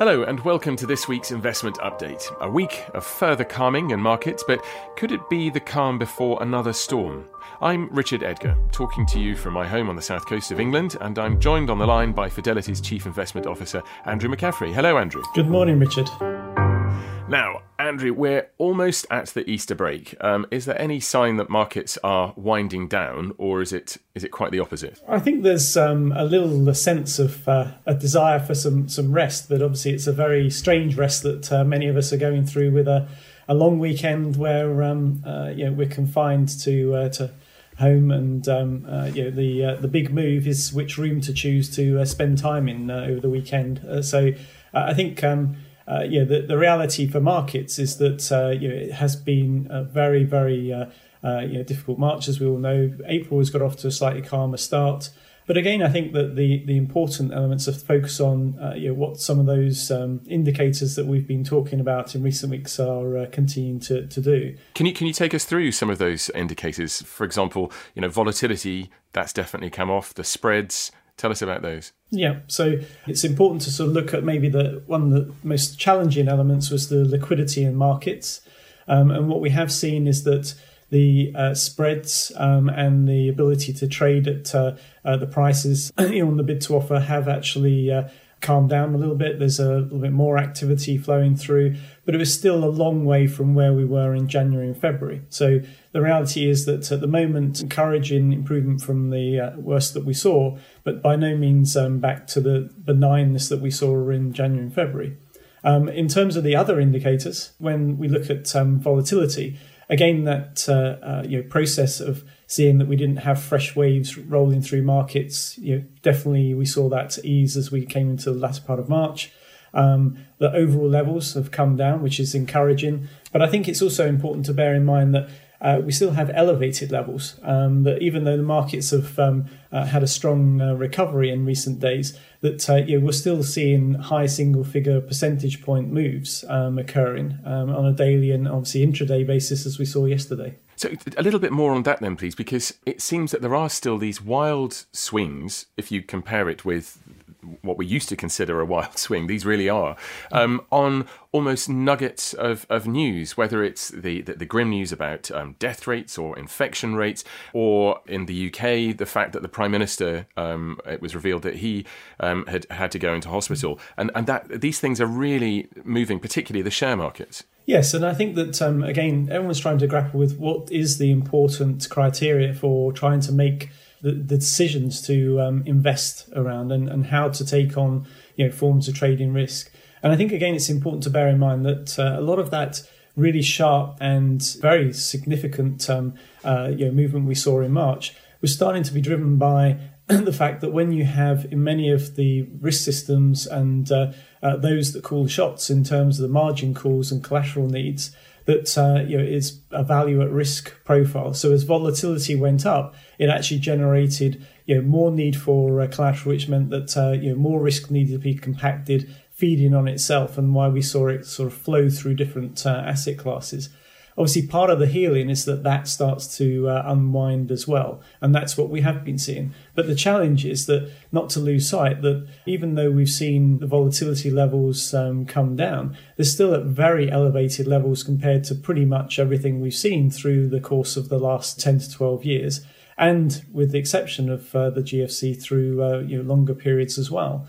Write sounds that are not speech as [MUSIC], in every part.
Hello, and welcome to this week's investment update. A week of further calming in markets, but could it be the calm before another storm? I'm Richard Edgar, talking to you from my home on the south coast of England, and I'm joined on the line by Fidelity's Chief Investment Officer, Andrew McCaffery. Hello, Andrew. Good morning, Richard. Now, Andrew, we're almost at the Easter break. Um, is there any sign that markets are winding down, or is it is it quite the opposite? I think there's um, a little a sense of uh, a desire for some some rest, but obviously it's a very strange rest that uh, many of us are going through with a, a long weekend where um, uh, you know we're confined to uh, to home, and um, uh, you know the uh, the big move is which room to choose to spend time in over the weekend. so I think. Um, uh, yeah, the, the reality for markets is that uh, you know, it has been a very, very uh, uh, you know, difficult March, as we all know. April has got off to a slightly calmer start. But again, I think that the, the important elements of focus on uh, you know, what some of those um, indicators that we've been talking about in recent weeks are uh, continuing to, to do. Can you can you take us through some of those indicators? For example, you know, volatility that's definitely come off. The spreads, Tell us about those. Yeah, so it's important to sort of look at maybe the one of the most challenging elements was the liquidity in markets. Um, and what we have seen is that the uh, spreads um, and the ability to trade at uh, uh, the prices [CLEARS THROAT] on the bid to offer have actually uh, calmed down a little bit. There's a little bit more activity flowing through, but it was still a long way from where we were in January and February. So the reality is that at the moment, encouraging improvement from the uh, worst that we saw, but by no means um, back to the benignness that we saw in January and February. Um, in terms of the other indicators, when we look at um, volatility, again, that uh, uh, you know, process of seeing that we didn't have fresh waves rolling through markets, you know, definitely we saw that ease as we came into the latter part of March. Um, the overall levels have come down, which is encouraging. But I think it's also important to bear in mind that uh, we still have elevated levels. Um, that even though the markets have um, uh, had a strong uh, recovery in recent days, that uh, you we're still seeing high single-figure percentage point moves um, occurring um, on a daily and obviously intraday basis, as we saw yesterday. So, a little bit more on that then, please, because it seems that there are still these wild swings if you compare it with what we used to consider a wild [LAUGHS] swing. These really are um, on almost nuggets of, of news, whether it's the, the, the grim news about um, death rates or infection rates, or in the UK, the fact that the Prime Minister, um, it was revealed that he um, had had to go into hospital. And, and that these things are really moving, particularly the share markets. Yes, and I think that um, again, everyone's trying to grapple with what is the important criteria for trying to make the, the decisions to um, invest around and, and how to take on you know forms of trading risk. And I think again, it's important to bear in mind that uh, a lot of that really sharp and very significant um, uh, you know, movement we saw in March was starting to be driven by [CLEARS THROAT] the fact that when you have in many of the risk systems and uh, uh, those that call shots in terms of the margin calls and collateral needs, that uh, you know is a value at risk profile. So as volatility went up, it actually generated you know more need for uh, collateral, which meant that uh, you know more risk needed to be compacted, feeding on itself, and why we saw it sort of flow through different uh, asset classes obviously part of the healing is that that starts to uh, unwind as well and that's what we have been seeing. But the challenge is that not to lose sight that even though we've seen the volatility levels um, come down they're still at very elevated levels compared to pretty much everything we've seen through the course of the last 10 to 12 years and with the exception of uh, the GFC through uh, you know, longer periods as well.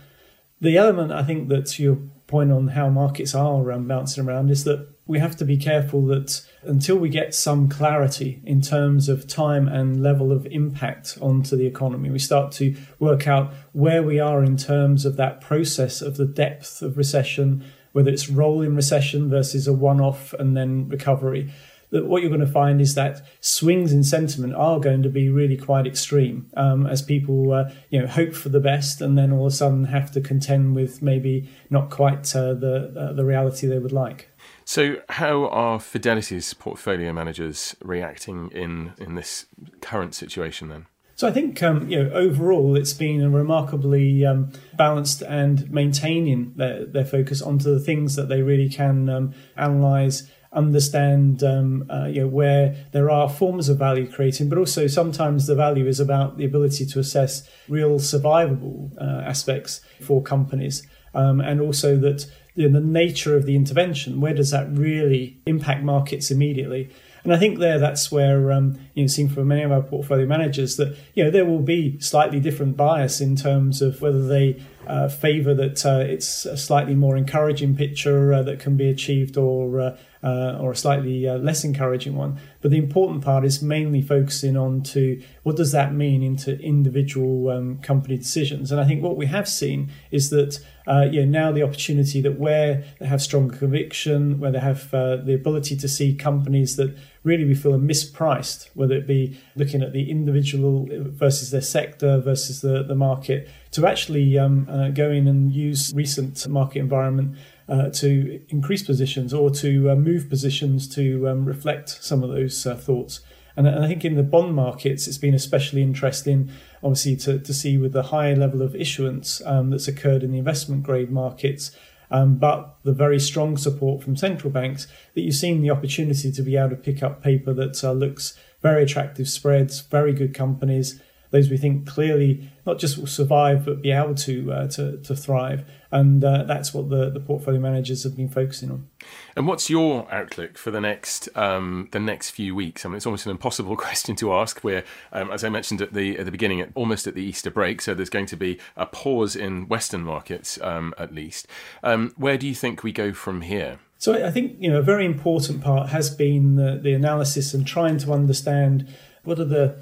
The element I think that your point on how markets are um, bouncing around is that we have to be careful that until we get some clarity in terms of time and level of impact onto the economy, we start to work out where we are in terms of that process of the depth of recession, whether it's rolling recession versus a one off and then recovery that what you're going to find is that swings in sentiment are going to be really quite extreme um, as people uh, you know hope for the best and then all of a sudden have to contend with maybe not quite uh, the uh, the reality they would like. So, how are Fidelity's portfolio managers reacting in in this current situation then? So I think um, you know overall it's been a remarkably um, balanced and maintaining their, their focus onto the things that they really can um, analyze understand um, uh, you know where there are forms of value creating, but also sometimes the value is about the ability to assess real survivable uh, aspects for companies. Um, and also that you know, the nature of the intervention. Where does that really impact markets immediately? And I think there that's where um, you know, seeing from many of our portfolio managers that you know there will be slightly different bias in terms of whether they uh, favour that uh, it's a slightly more encouraging picture uh, that can be achieved or uh, or a slightly uh, less encouraging one. But the important part is mainly focusing on to what does that mean into individual um, company decisions. And I think what we have seen is that uh, yeah, now the opportunity that where they have stronger conviction, where they have uh, the ability to see companies that really we feel are mispriced, whether it be looking at the individual versus their sector versus the, the market, to actually um, uh, go in and use recent market environment uh, to increase positions or to uh, move positions to um, reflect some of those uh, thoughts. And, I think in the bond markets, it's been especially interesting, obviously, to, to see with the high level of issuance um, that's occurred in the investment grade markets. Um, but the very strong support from central banks that you've seen the opportunity to be able to pick up paper that uh, looks very attractive spreads, very good companies, those we think clearly not just will survive but be able to uh, to, to thrive. And uh, that's what the, the portfolio managers have been focusing on. And what's your outlook for the next um, the next few weeks? I mean, it's almost an impossible [LAUGHS] question to ask. We're, um, as I mentioned at the at the beginning, almost at the Easter break, so there's going to be a pause in Western markets um, at least. Um, where do you think we go from here? So I think you know a very important part has been the, the analysis and trying to understand what are the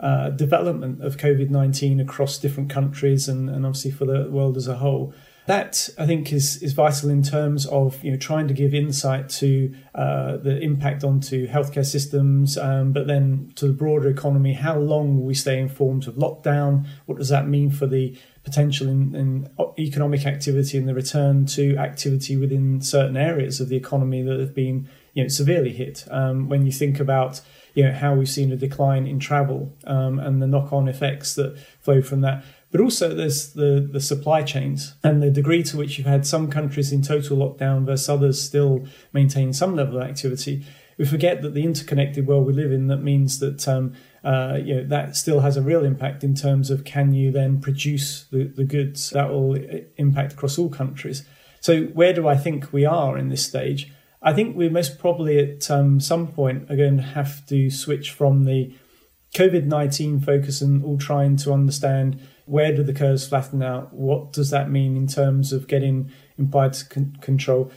uh, development of COVID 19 across different countries and, and obviously for the world as a whole. That I think is, is vital in terms of you know trying to give insight to uh, the impact onto healthcare systems, um, but then to the broader economy. How long will we stay informed of lockdown? What does that mean for the potential in, in economic activity and the return to activity within certain areas of the economy that have been you know severely hit? Um, when you think about you know how we've seen a decline in travel um, and the knock-on effects that flow from that. But also there's the, the supply chains and the degree to which you've had some countries in total lockdown versus others still maintain some level of activity. We forget that the interconnected world we live in that means that um, uh, you know that still has a real impact in terms of can you then produce the, the goods that will impact across all countries. So where do I think we are in this stage? I think we most probably at um, some point are going to have to switch from the COVID 19 focus and all trying to understand where do the curves flatten out? What does that mean in terms of getting implied con- control?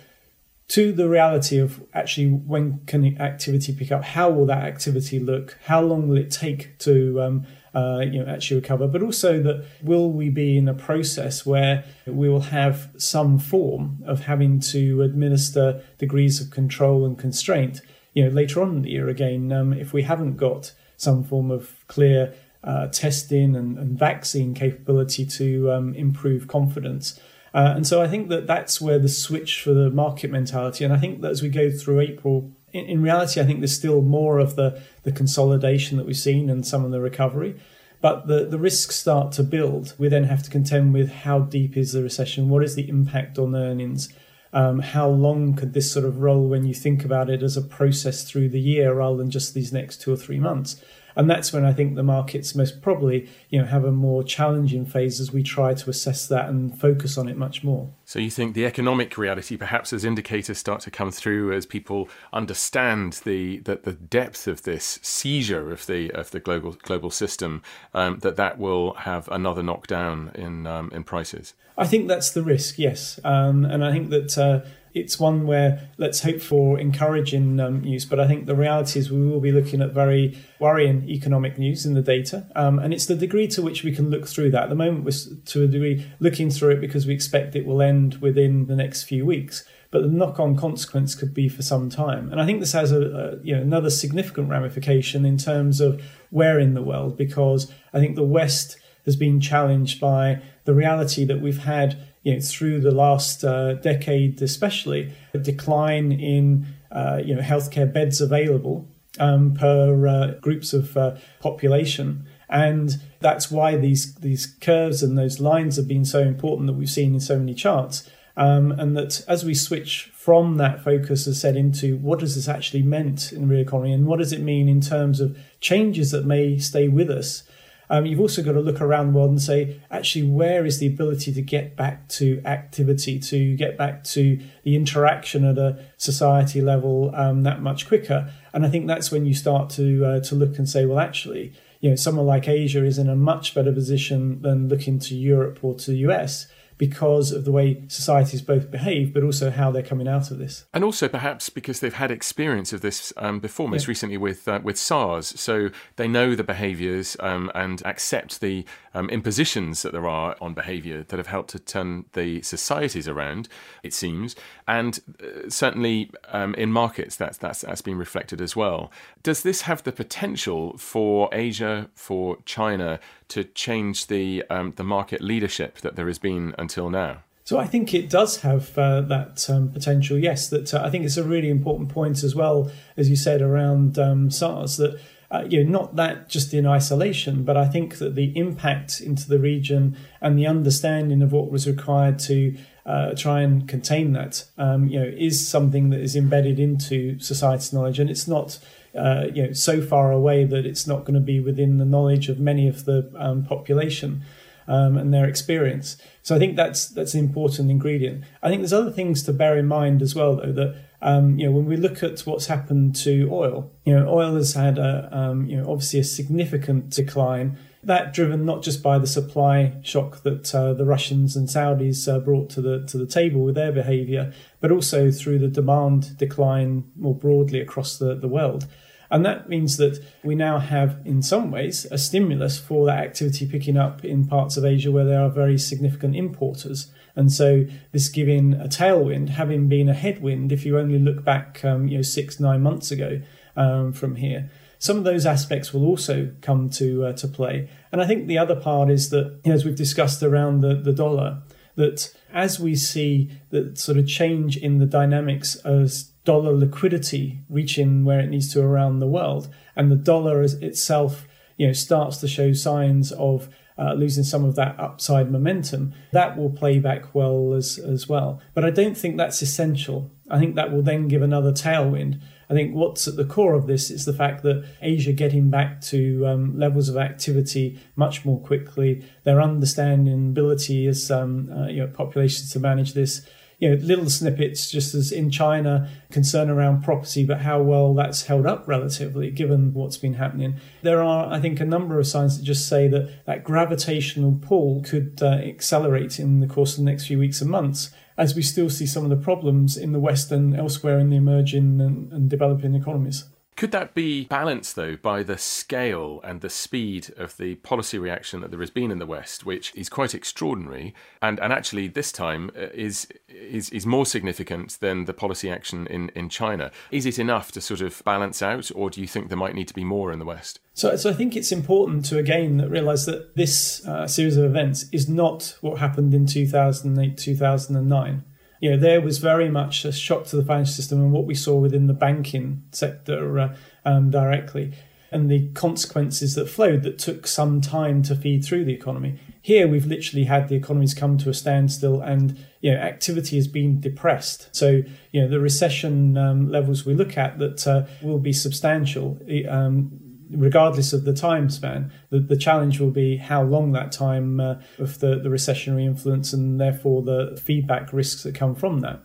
To the reality of actually when can activity pick up? How will that activity look? How long will it take to um, uh, you know actually recover, but also that will we be in a process where we will have some form of having to administer degrees of control and constraint, you know, later on in the year again, um, if we haven't got some form of clear uh, testing and, and, vaccine capability to um, improve confidence. Uh, and so I think that that's where the switch for the market mentality, and I think that as we go through April in, in reality, I think there's still more of the, the consolidation that we've seen and some of the recovery. But the, the risks start to build. We then have to contend with how deep is the recession? What is the impact on earnings? Um, how long could this sort of roll when you think about it as a process through the year rather than just these next two or three months? And that's when I think the markets most probably you know have a more challenging phase as we try to assess that and focus on it much more. So you think the economic reality, perhaps as indicators start to come through, as people understand the the, the depth of this seizure of the of the global global system, um, that that will have another knockdown in um, in prices. I think that's the risk, yes, um, and I think that. Uh, it's one where let's hope for encouraging um, news. But I think the reality is we will be looking at very worrying economic news in the data. Um, and it's the degree to which we can look through that. At the moment, we're to a degree looking through it because we expect it will end within the next few weeks. But the knock-on consequence could be for some time, and I think this has a, a you know another significant ramification in terms of where in the world, because I think the West has been challenged by the reality that we've had you know, through the last uh, decade, especially a decline in uh, you know healthcare beds available um, per uh, groups of uh, population, and that's why these these curves and those lines have been so important that we've seen in so many charts. Um, and that as we switch from that focus, as said, into what does this actually meant in the real economy, and what does it mean in terms of changes that may stay with us um, you've also got to look around the world and say, actually, where is the ability to get back to activity, to get back to the interaction at a society level um, that much quicker? And I think that's when you start to uh, to look and say, well, actually, you know, someone like Asia is in a much better position than looking to Europe or to the US because of the way societies both behave, but also how they're coming out of this. And also perhaps because they've had experience of this um, before, most yeah. recently with uh, with SARS, so they know the behaviours um, and accept the um, impositions that there are on behaviour that have helped to turn the societies around. It seems, and uh, certainly um, in markets, that's that's that's been reflected as well. Does this have the potential for Asia, for China? To change the um, the market leadership that there has been until now? So I think it does have uh, that um, potential. Yes, that uh, I think it's a really important point as well, as you said around um, SARS. That uh, you know not that just in isolation, but I think that the impact into the region and the understanding of what was required to uh, try and contain that, um, you know, is something that is embedded into society's knowledge, and it's not uh, you know so far away that it's not going to be within the knowledge of many of the um, population um, and their experience. So I think that's that's an important ingredient. I think there's other things to bear in mind as well, though that. Um, you know, when we look at what's happened to oil, you know, oil has had a, um, you know, obviously a significant decline. That driven not just by the supply shock that uh, the Russians and Saudis uh, brought to the to the table with their behaviour, but also through the demand decline more broadly across the, the world. And that means that we now have, in some ways, a stimulus for that activity picking up in parts of Asia where there are very significant importers. And so this giving a tailwind, having been a headwind, if you only look back, um, you know, six, nine months ago um, from here. Some of those aspects will also come to uh, to play. And I think the other part is that, you know, as we've discussed around the, the dollar, that as we see the sort of change in the dynamics as dollar liquidity reaching where it needs to around the world, and the dollar itself, you know, starts to show signs of uh, losing some of that upside momentum, that will play back well as as well. But I don't think that's essential. I think that will then give another tailwind. I think what's at the core of this is the fact that Asia getting back to um, levels of activity much more quickly, their understanding ability as um, uh, you know populations to manage this. You know, little snippets, just as in China, concern around property, but how well that's held up relatively given what's been happening. There are, I think, a number of signs that just say that that gravitational pull could uh, accelerate in the course of the next few weeks and months as we still see some of the problems in the West and elsewhere in the emerging and, and developing economies. Could that be balanced, though, by the scale and the speed of the policy reaction that there has been in the West, which is quite extraordinary, and, and actually this time uh, is, is is more significant than the policy action in, in China? Is it enough to sort of balance out, or do you think there might need to be more in the West? So, so I think it's important to again realise that this uh, series of events is not what happened in 2008, 2009 you know, there was very much a shock to the financial system and what we saw within the banking sector uh, um, directly and the consequences that flowed that took some time to feed through the economy. Here, we've literally had the economies come to a standstill and you know activity has been depressed. So you know the recession um, levels we look at that uh, will be substantial. Um, regardless of the time span, the, the challenge will be how long that time uh, of the, the recessionary influence and therefore the feedback risks that come from that.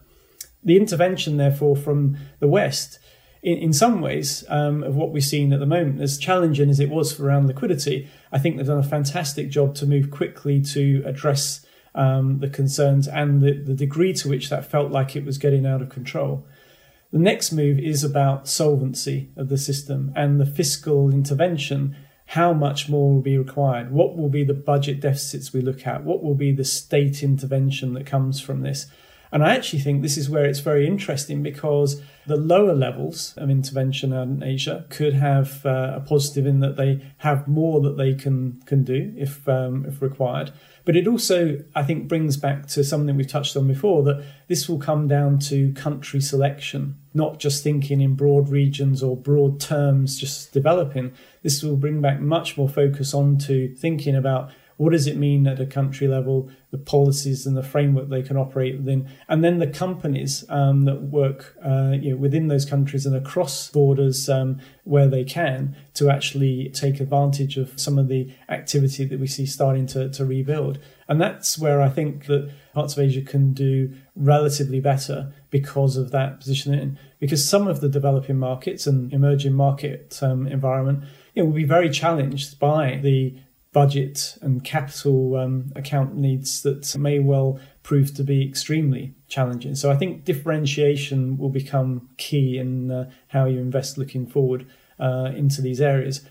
The intervention, therefore, from the West, in, some ways, um, of what we're seeing at the moment, as challenging as it was for around liquidity, I think they've done a fantastic job to move quickly to address um, the concerns and the, the degree to which that felt like it was getting out of control. The next move is about solvency of the system and the fiscal intervention. How much more will be required? What will be the budget deficits we look at? What will be the state intervention that comes from this? And I actually think this is where it's very interesting because the lower levels of intervention in Asia could have uh, a positive in that they have more that they can can do if um, if required. But it also, I think, brings back to something we've touched on before that this will come down to country selection, not just thinking in broad regions or broad terms, just developing. This will bring back much more focus onto thinking about what does it mean at a country level, the policies and the framework they can operate within, and then the companies um, that work uh, you know, within those countries and across borders um, where they can to actually take advantage of some of the activity that we see starting to, to rebuild. And that's where I think that parts of Asia can do relatively better because of that position in. Because some of the developing markets and emerging market um, environment will be very challenged by the budget and capital um, account needs that may well prove to be extremely challenging. So I think differentiation will become key in uh, how you invest looking forward uh, into these areas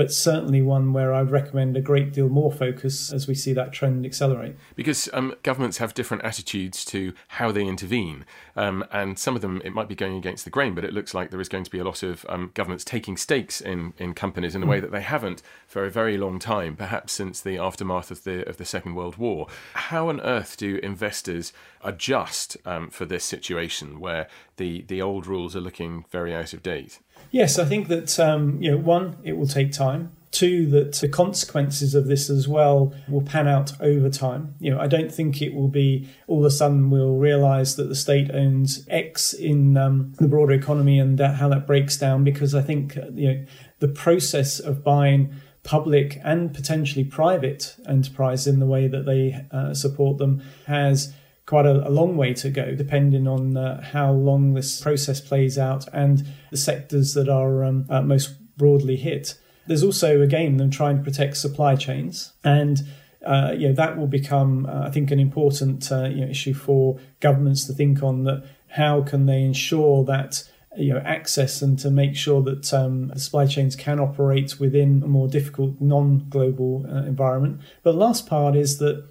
but certainly one where I'd recommend a great deal more focus as we see that trend accelerate. Because um, governments have different attitudes to how they intervene, um, and some of them it might be going against the grain, but it looks like there is going to be a lot of um, governments taking stakes in, in companies in a way hmm. that they haven't for a very long time, perhaps since the aftermath of the of the Second World War. How on earth do investors adjust um, for this situation where the the old rules are looking very out of date? Yes, I think that um, you know, one, it will take time. Two, that the consequences of this as well will pan out over time. You know, I don't think it will be all of a sudden we'll realise that the state owns X in um, the broader economy and that, how that breaks down. Because I think you know the process of buying public and potentially private enterprise in the way that they uh, support them has quite a, a, long way to go, depending on uh, how long this process plays out and the sectors that are um, uh, most broadly hit. There's also, again, them trying to protect supply chains. And uh, you know, that will become, uh, I think, an important uh, you know, issue for governments to think on that how can they ensure that you know access and to make sure that um, supply chains can operate within a more difficult non-global uh, environment. But the last part is that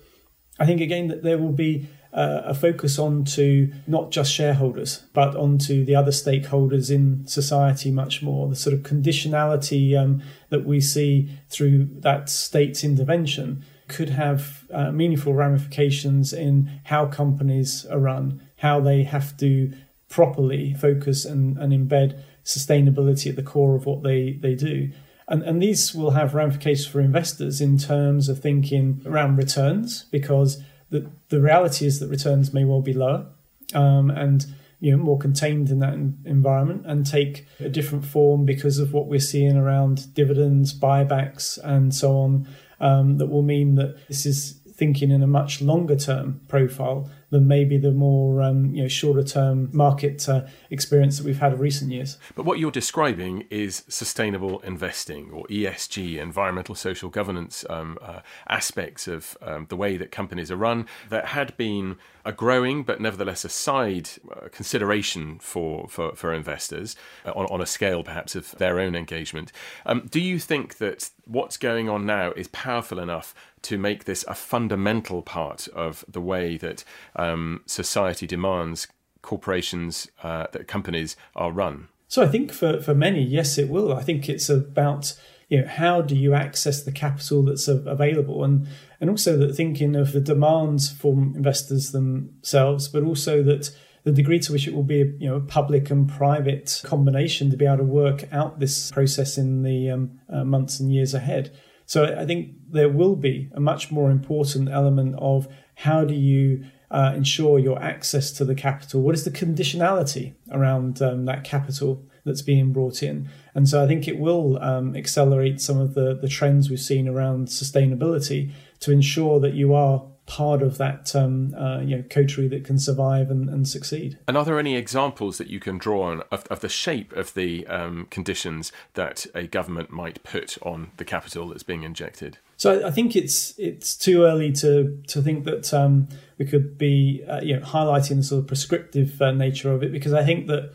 I think again that there will be uh, a focus on to not just shareholders, but onto the other stakeholders in society much more. The sort of conditionality um, that we see through that state's intervention could have uh, meaningful ramifications in how companies are run, how they have to properly focus and, and embed sustainability at the core of what they, they do. And, and these will have ramifications for investors in terms of thinking around returns, because the, the reality is that returns may well be lower um, and you know more contained in that environment and take a different form because of what we're seeing around dividends, buybacks, and so on. Um, that will mean that this is thinking in a much longer term profile than maybe the more um, you know shorter term market uh, experience that we've had of recent years. But what you're describing is sustainable investing or ESG, environmental social governance um, uh, aspects of um, the way that companies are run that had been a growing but nevertheless a side uh, consideration for, for, for investors uh, on, on a scale perhaps of their own engagement. Um, do you think that what's going on now is powerful enough to make this a fundamental part of the way that um, society demands corporations, uh, that companies are run? So I think for, for many, yes, it will. I think it's about you know how do you access the capital that's available and and also that thinking of the demands from investors themselves, but also that the degree to which it will be you know a public and private combination to be able to work out this process in the um, uh, months and years ahead. So I think there will be a much more important element of how do you uh, ensure your access to the capital? What is the conditionality around um, that capital that's being brought in? And so I think it will um, accelerate some of the, the trends we've seen around sustainability to ensure that you are part of that um, uh, you know coterie that can survive and, and, succeed. And are there any examples that you can draw on of, of the shape of the um, conditions that a government might put on the capital that's being injected? So I think it's it's too early to to think that um, we could be uh, you know highlighting the sort of prescriptive uh, nature of it because I think that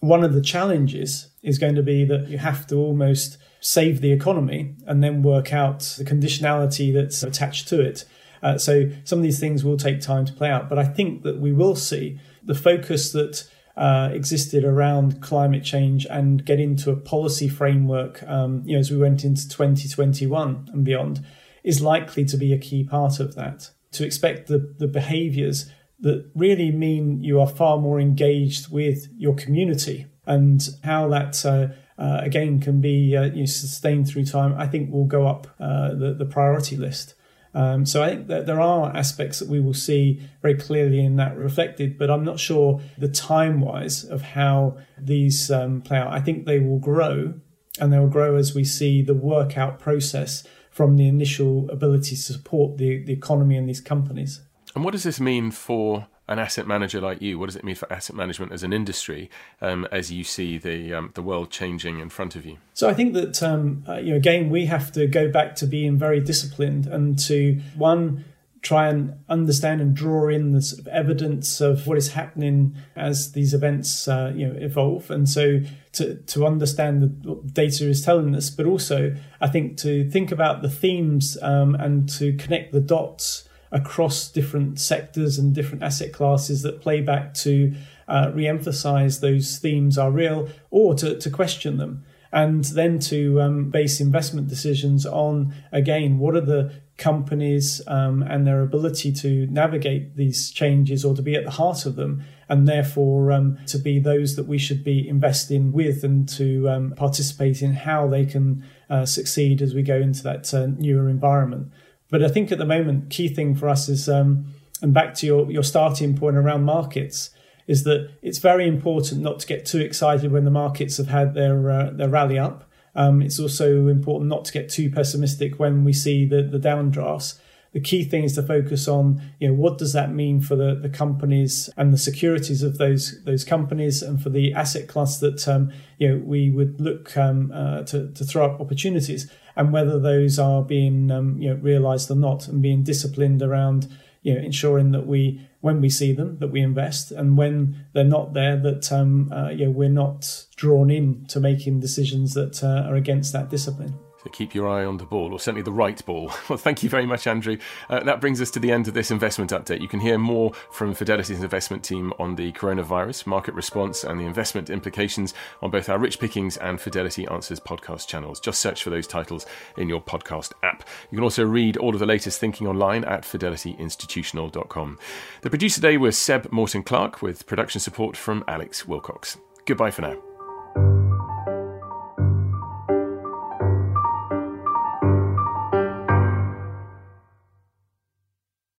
one of the challenges is going to be that you have to almost save the economy and then work out the conditionality that's attached to it. Uh, so some of these things will take time to play out, but I think that we will see the focus that uh, existed around climate change and get into a policy framework, um, you know, as we went into 2021 and beyond, is likely to be a key part of that. To expect the, the behaviours that really mean you are far more engaged with your community and how that uh, uh, again can be uh, you know, sustained through time, I think will go up uh, the, the priority list. Um, so I think that there are aspects that we will see very clearly in that reflected, but I'm not sure the time wise of how these um, play out. I think they will grow and they will grow as we see the workout process from the initial ability to support the, the economy and these companies. And what does this mean for an asset manager like you? What does it mean for asset management as an industry um, as you see the um, the world changing in front of you? So I think that um, uh, you know again we have to go back to being very disciplined and to one try and understand and draw in the sort of evidence of what is happening as these events uh, you know evolve and so to to understand the, what data is telling us but also I think to think about the themes um, and to connect the dots across different sectors and different asset classes that play back to uh, re-emphasize those themes are real or to, to question them. And then to um, base investment decisions on again what are the companies um, and their ability to navigate these changes or to be at the heart of them and therefore um, to be those that we should be investing with and to um, participate in how they can uh, succeed as we go into that uh, newer environment but I think at the moment, key thing for us is, um, and back to your, your starting point around markets, is that it's very important not to get too excited when the markets have had their uh, their rally up. Um, it's also important not to get too pessimistic when we see the the downdrafts. The key thing is to focus on, you know, what does that mean for the, the companies and the securities of those those companies, and for the asset class that um, you know we would look um, uh, to to throw up opportunities and whether those are being um, you know realised or not, and being disciplined around you know ensuring that we when we see them that we invest, and when they're not there that um, uh, you know we're not drawn in to making decisions that uh, are against that discipline. Keep your eye on the ball, or certainly the right ball. [LAUGHS] Well, thank you very much, Andrew. Uh, that brings us to the end of this investment update. You can hear more from Fidelity's investment team on the coronavirus, market response, and the investment implications on both our Rich Pickings and Fidelity Answers podcast channels. Just search for those titles in your podcast app. You can also read all of the latest thinking online at fidelityinstitutional.com. The producer today was Seb Morton Clark with production support from Alex Wilcox. Goodbye for now.